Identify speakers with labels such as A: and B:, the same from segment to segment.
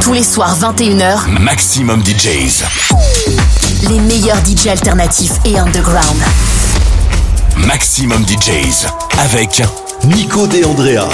A: Tous les soirs 21h,
B: Maximum DJs.
A: Les meilleurs DJs alternatifs et underground.
B: Maximum DJs avec
C: Nico De Andrea.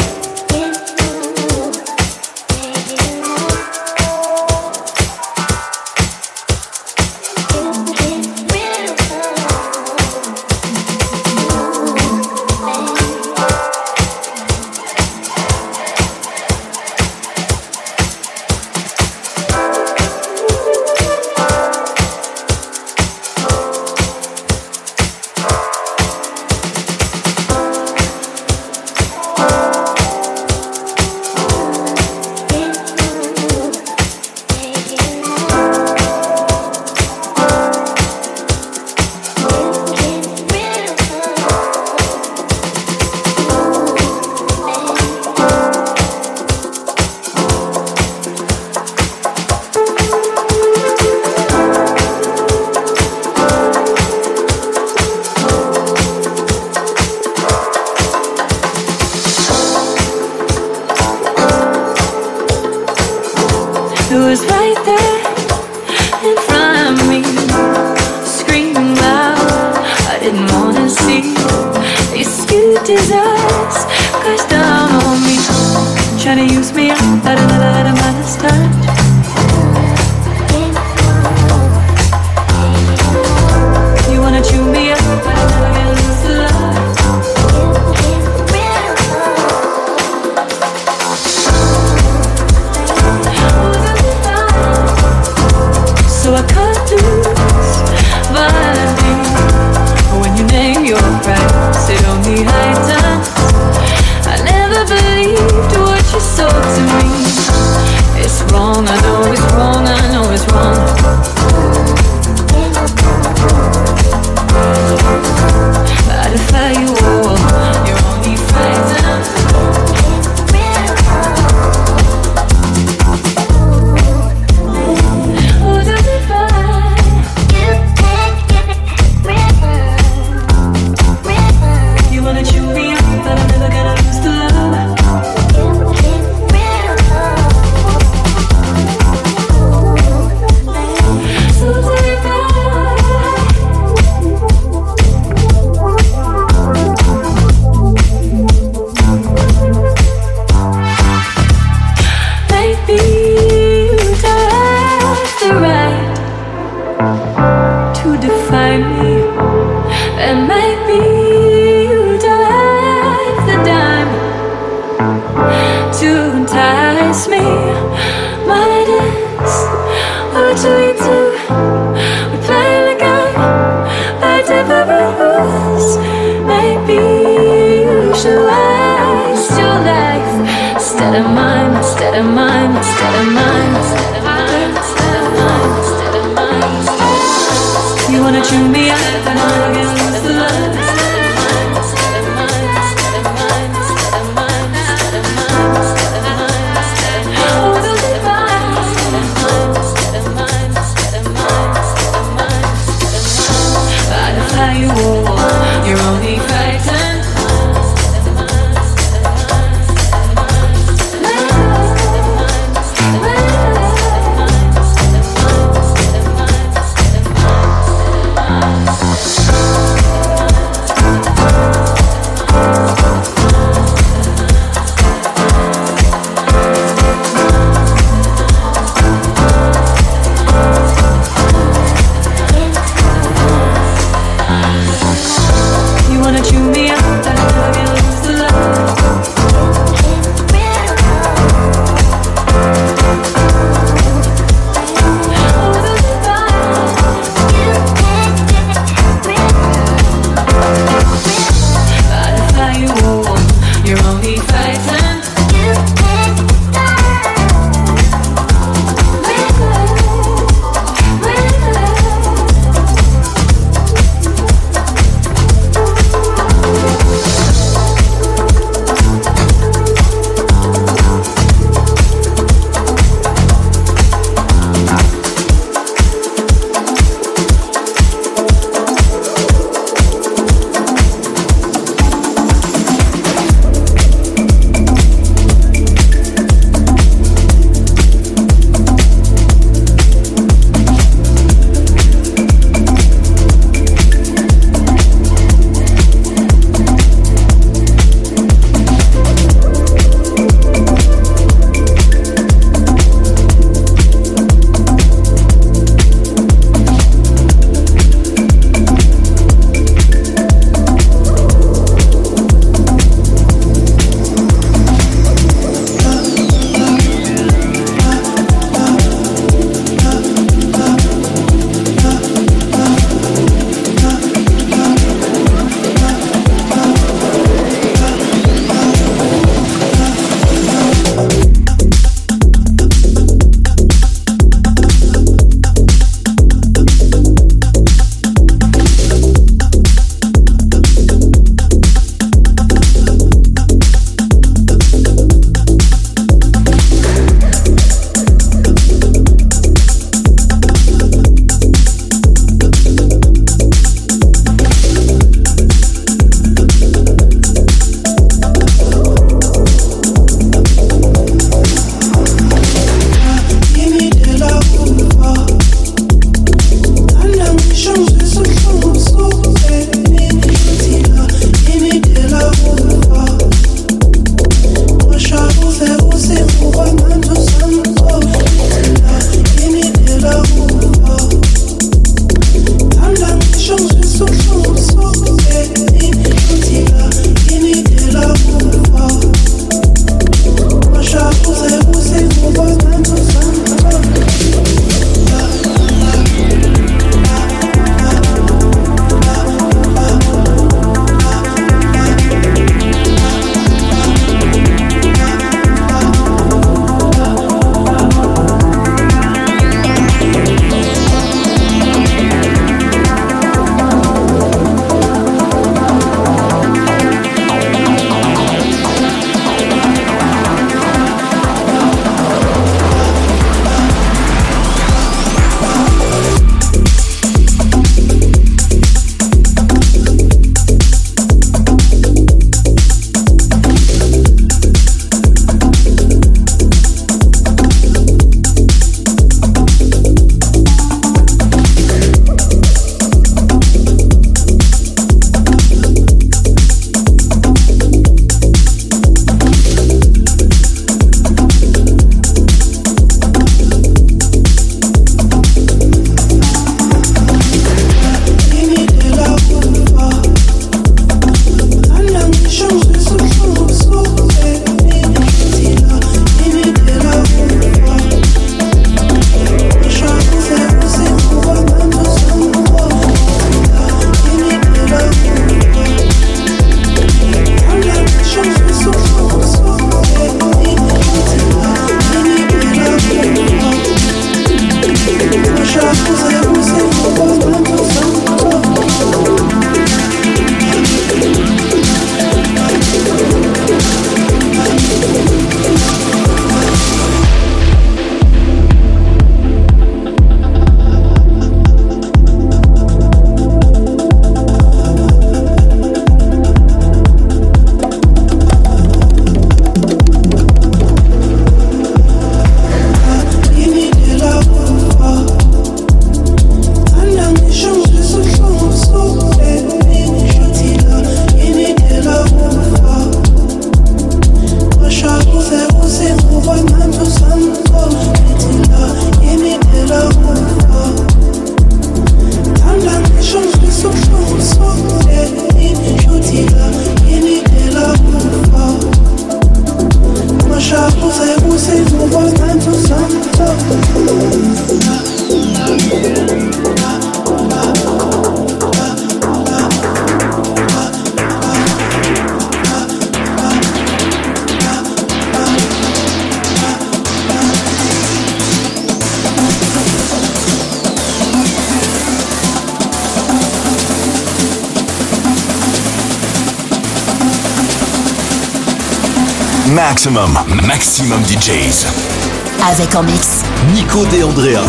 B: Maximum, maximum DJs.
A: Avec en mix.
D: Nico De Andrea.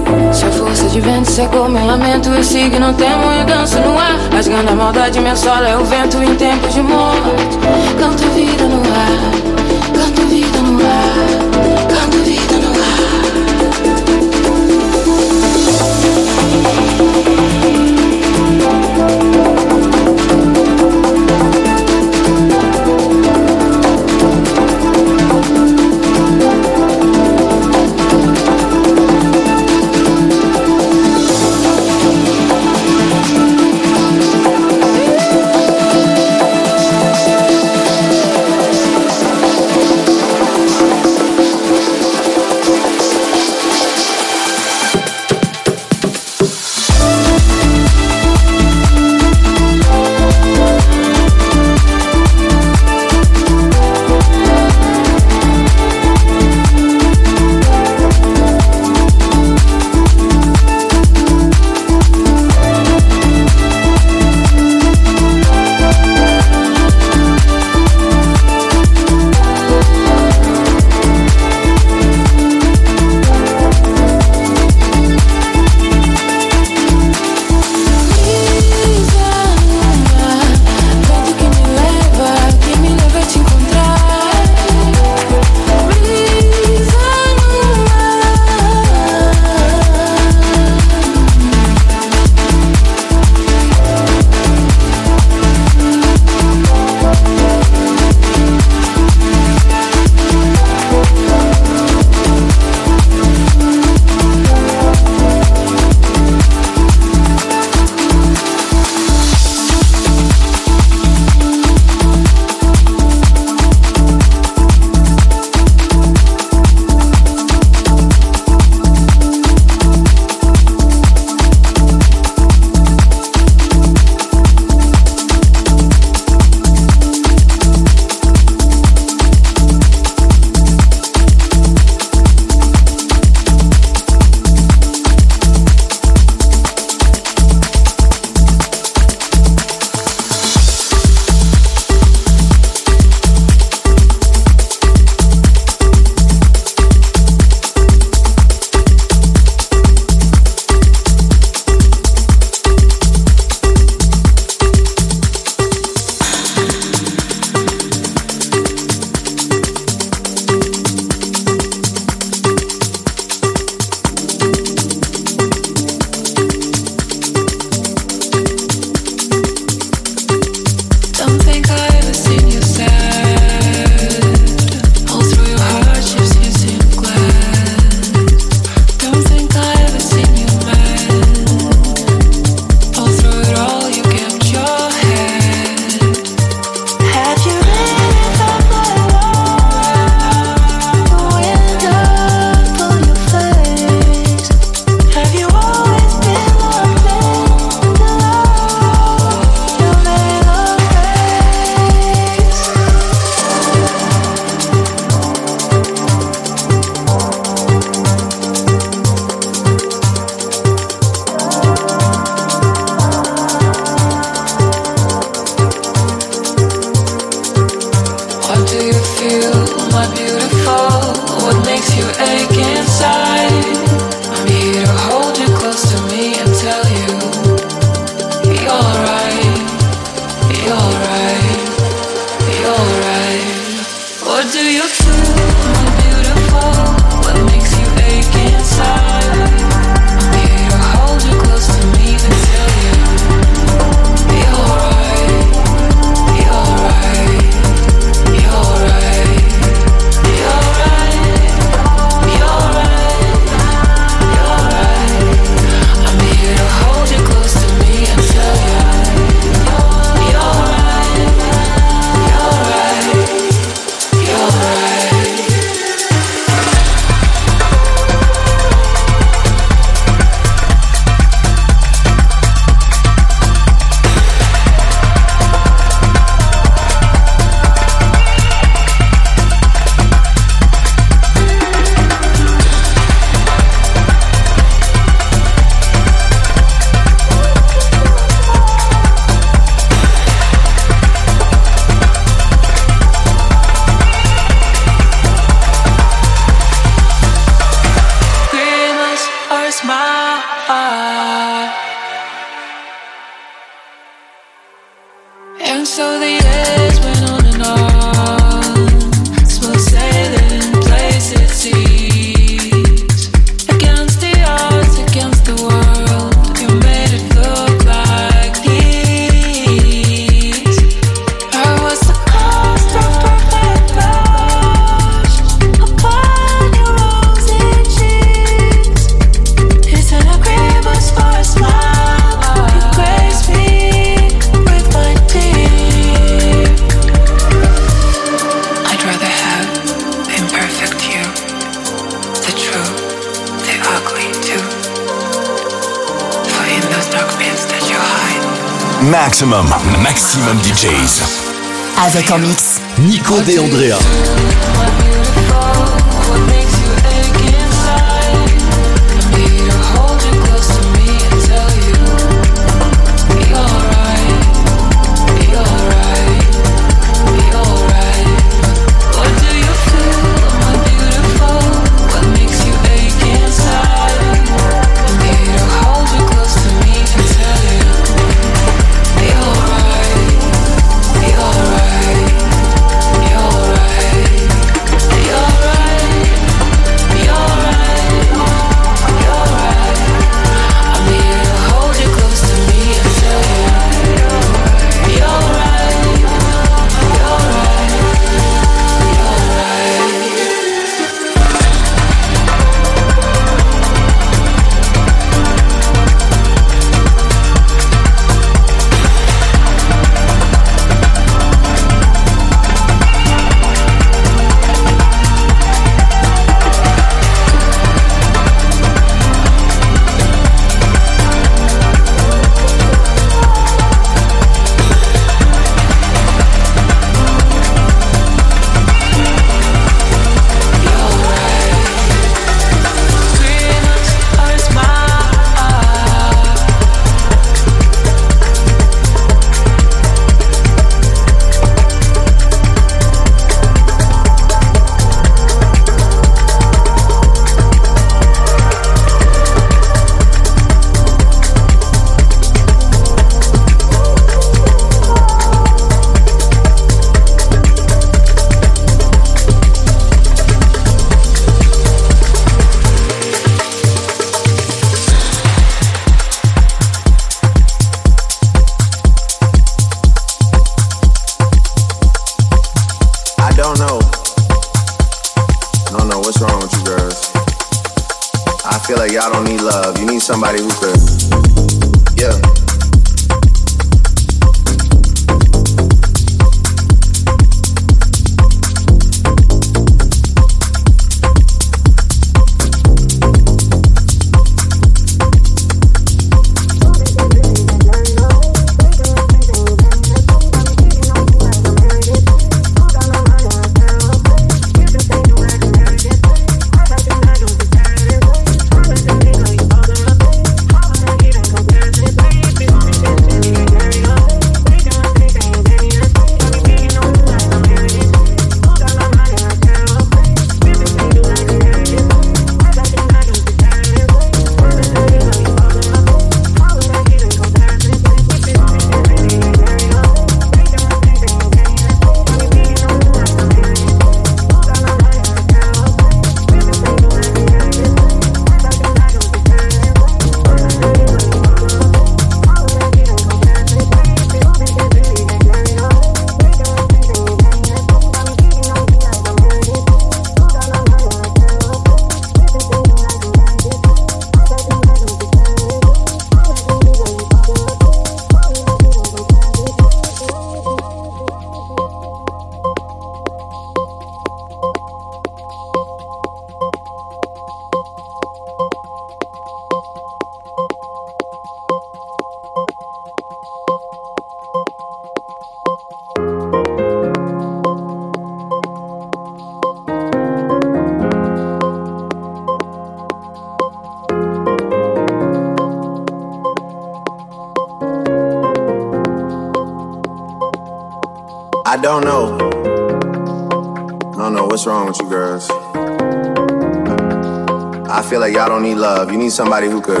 E: I feel like y'all don't need love. You need somebody who could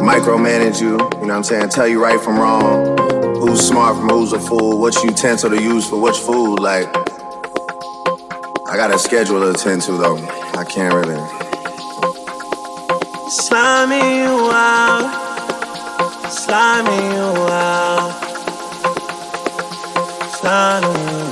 E: micromanage you, you know what I'm saying? Tell you right from wrong, who's smart from who's a fool, what utensil to use for which food. Like, I got a schedule to attend to though. I can't really.
F: Slimy you out, slimy you out, slimy you
B: Maximum,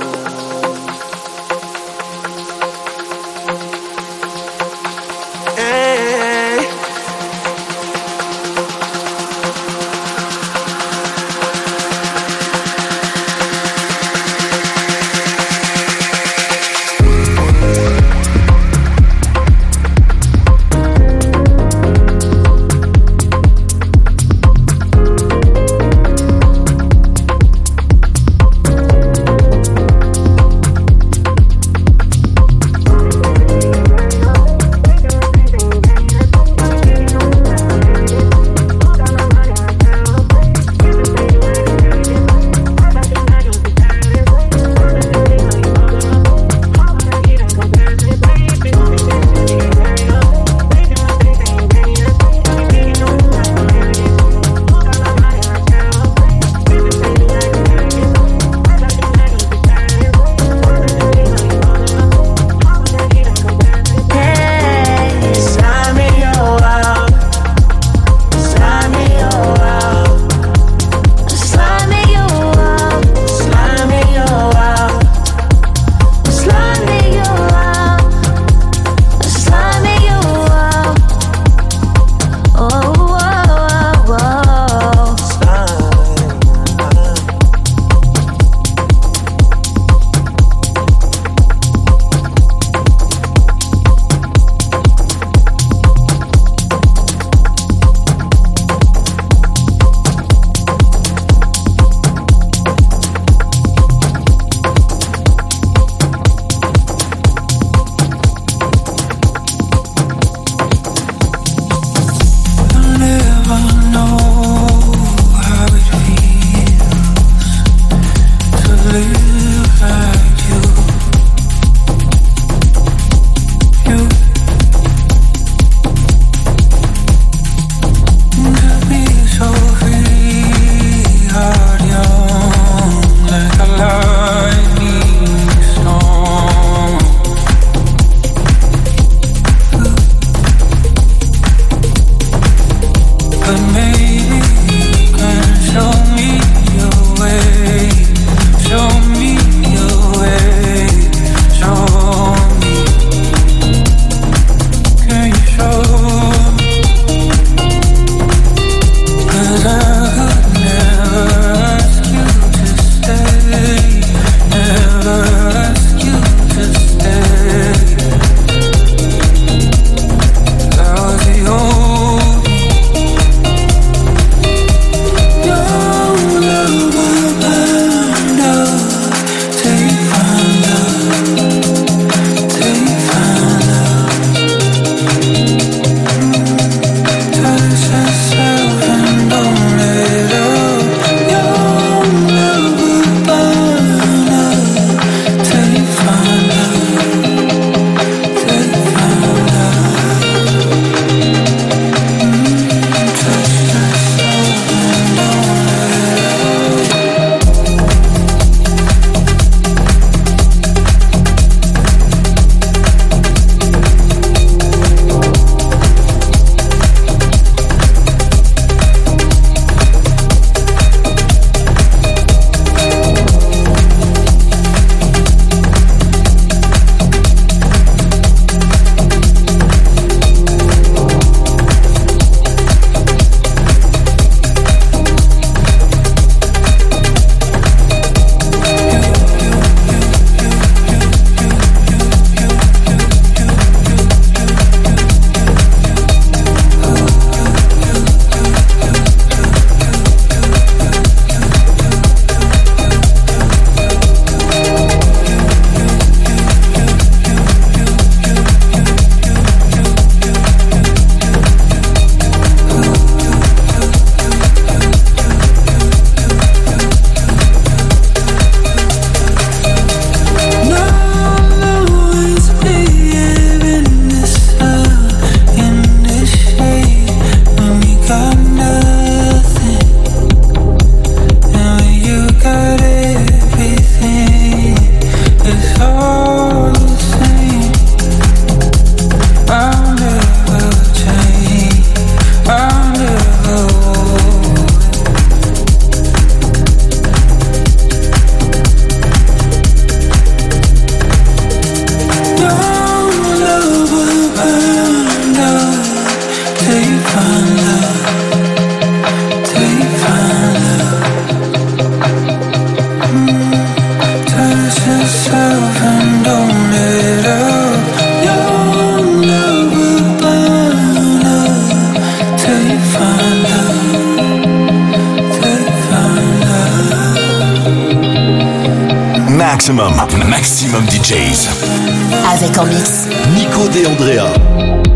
A: Avec en mix.
G: Nico De Andrea.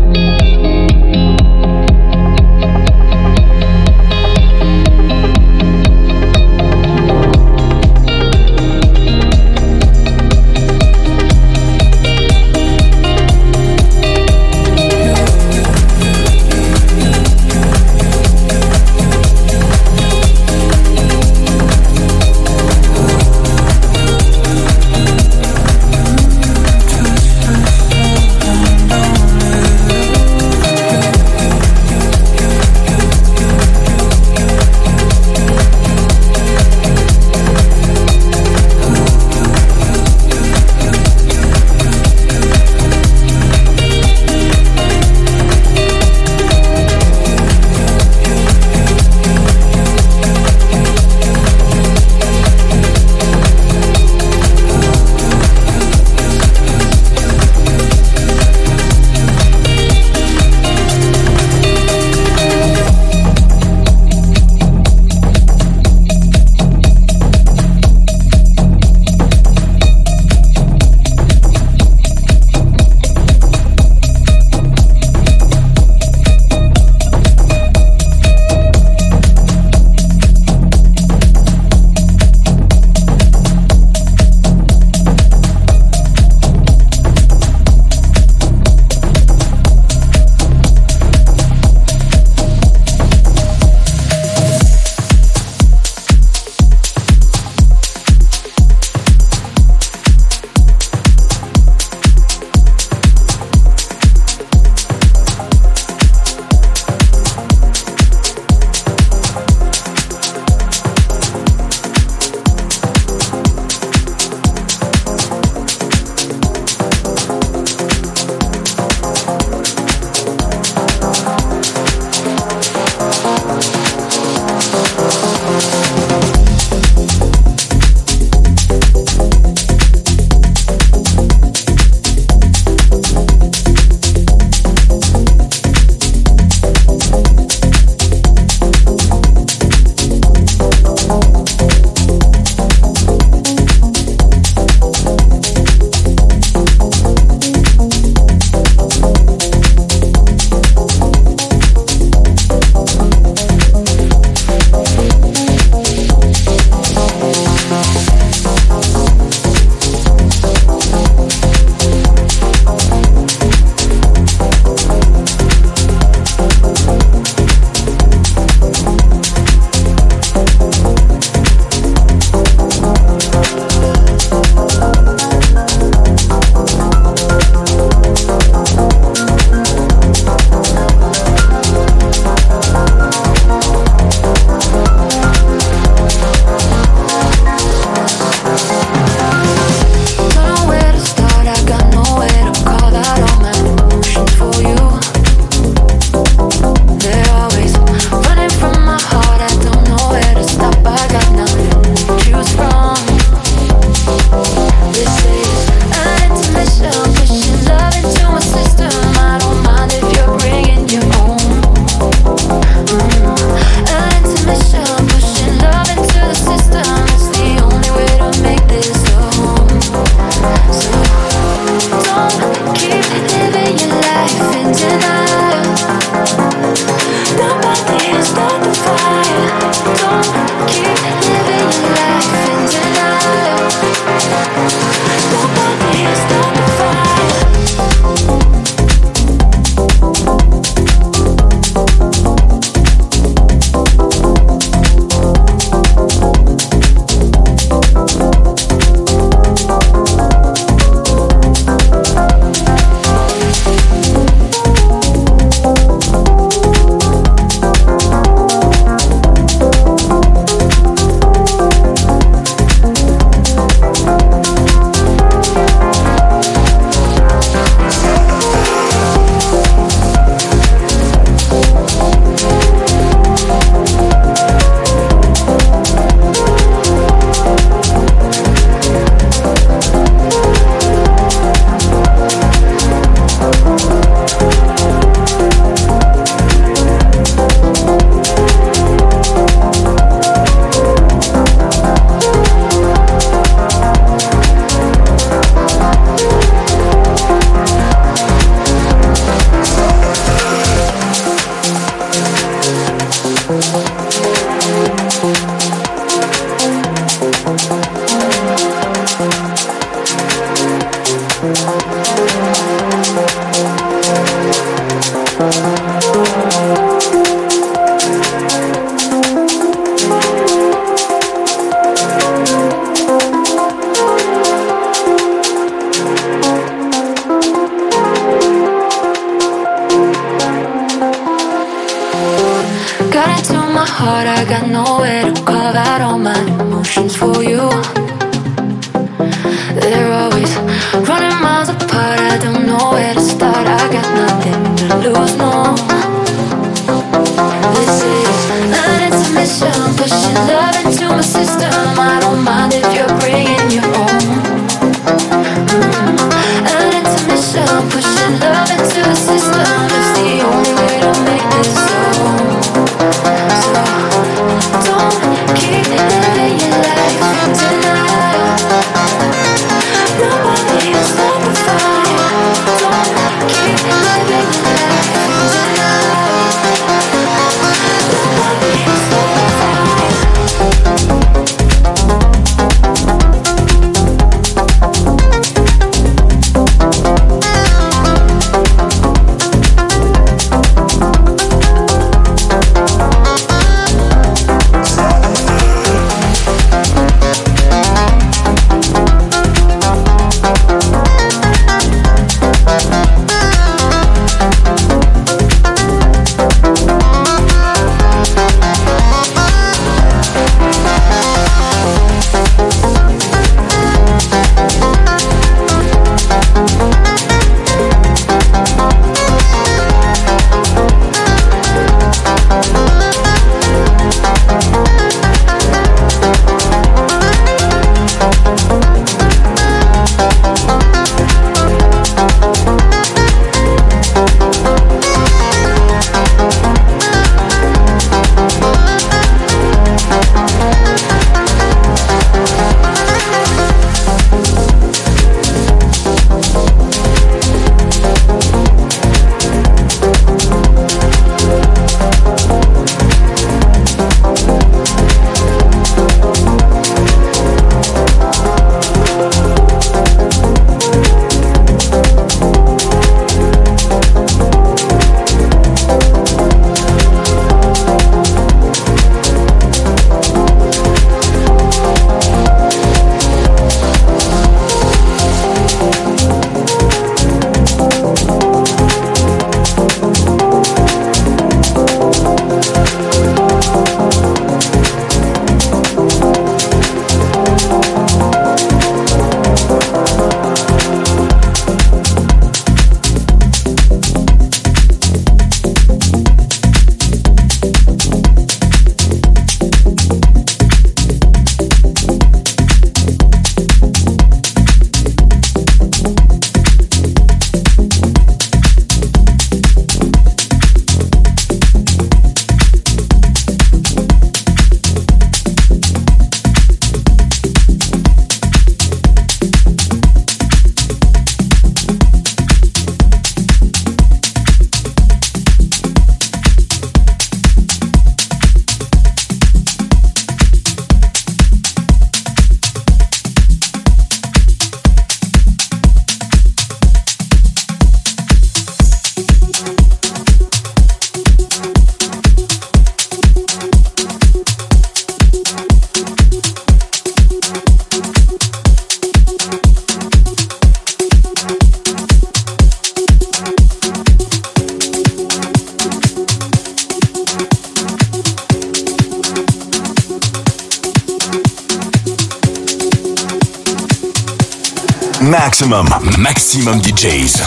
B: Maximum DJs.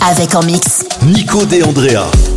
A: Avec en mix.
H: Nico De Andrea.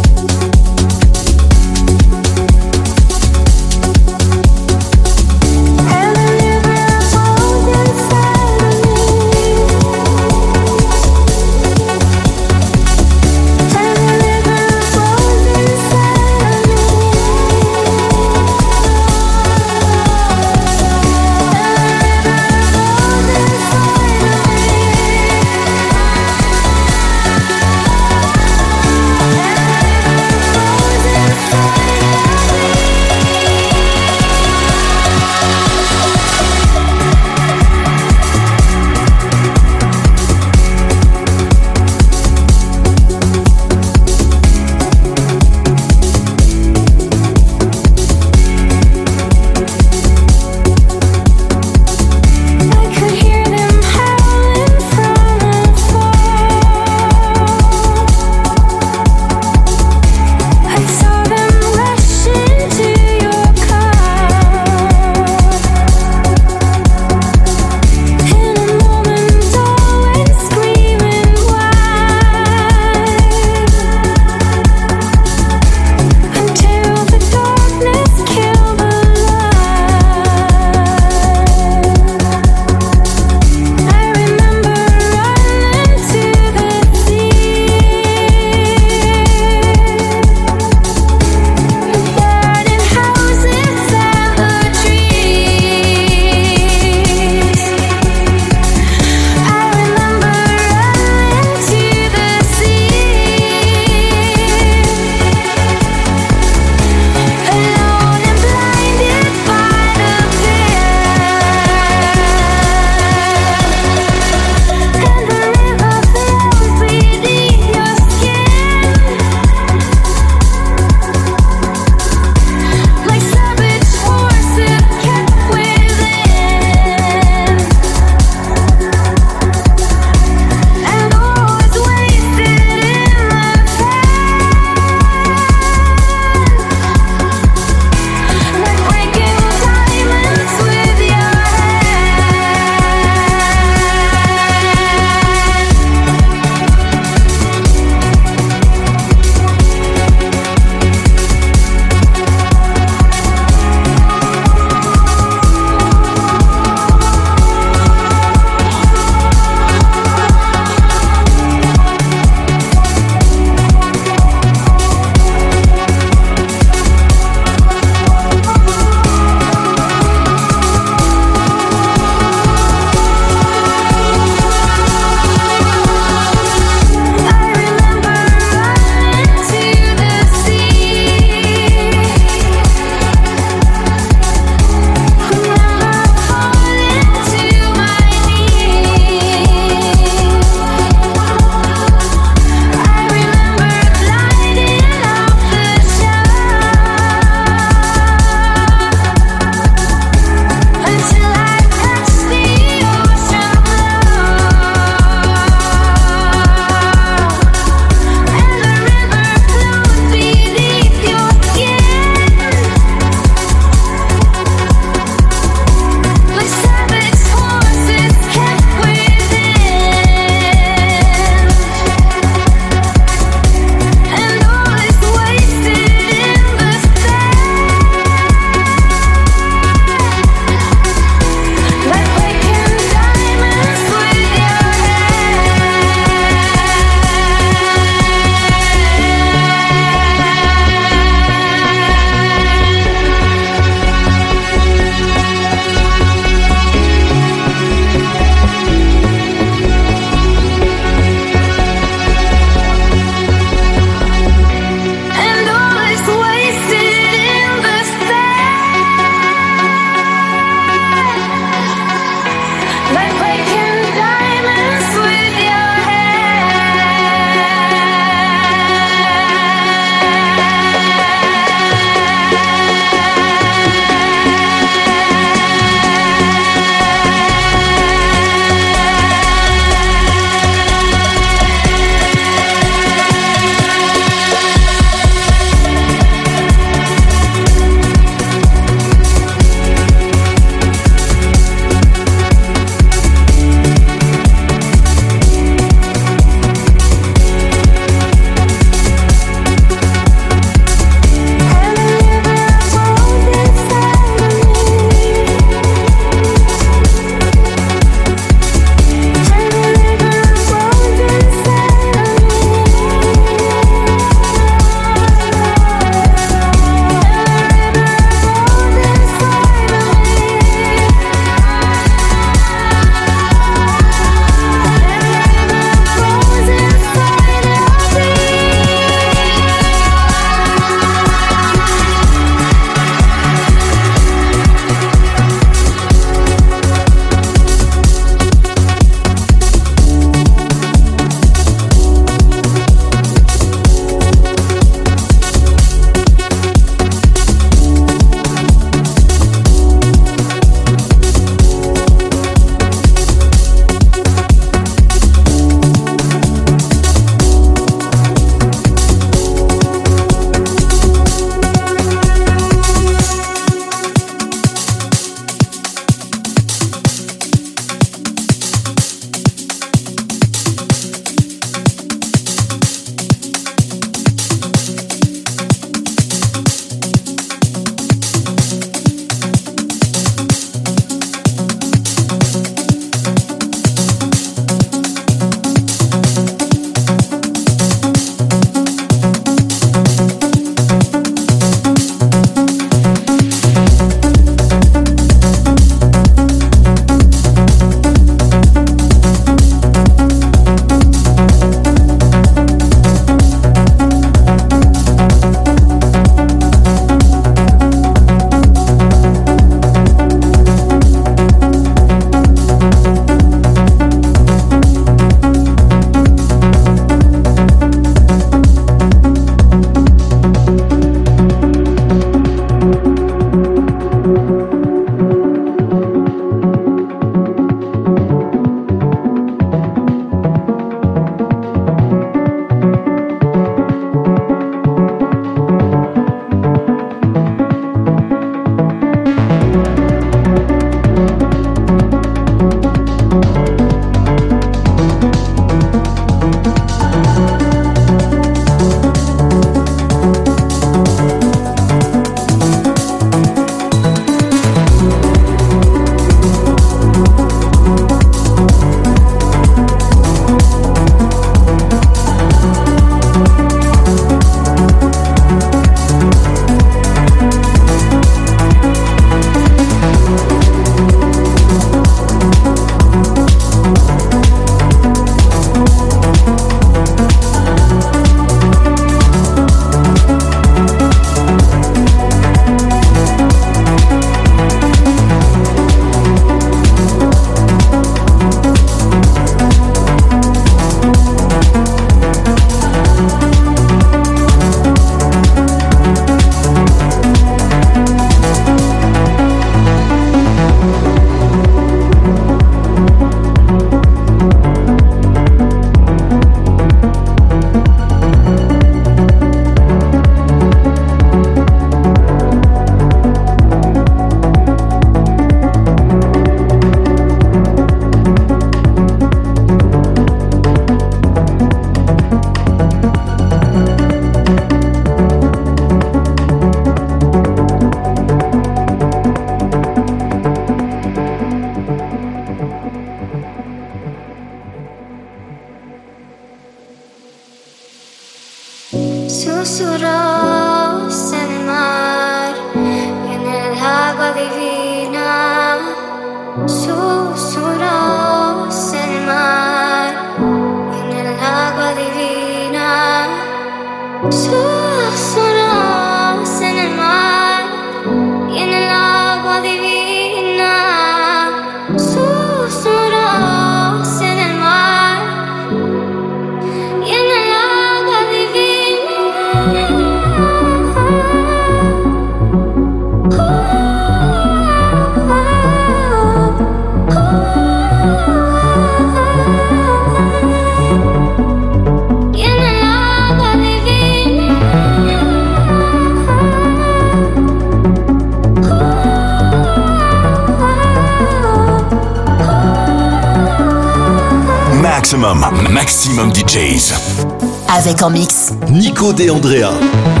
I: Nico De Andrea.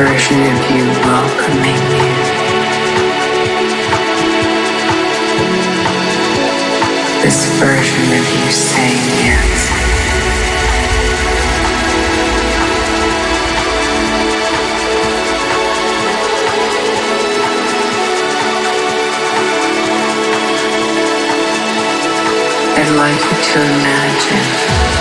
J: Version of you
I: welcoming you. This version of you saying yes. I'd like you to imagine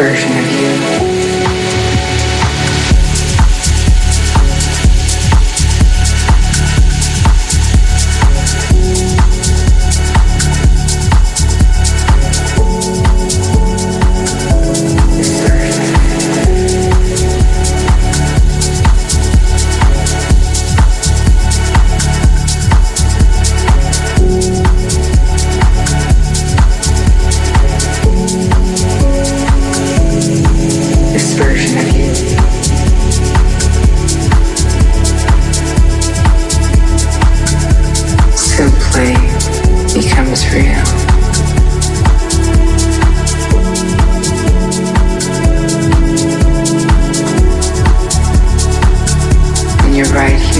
I: version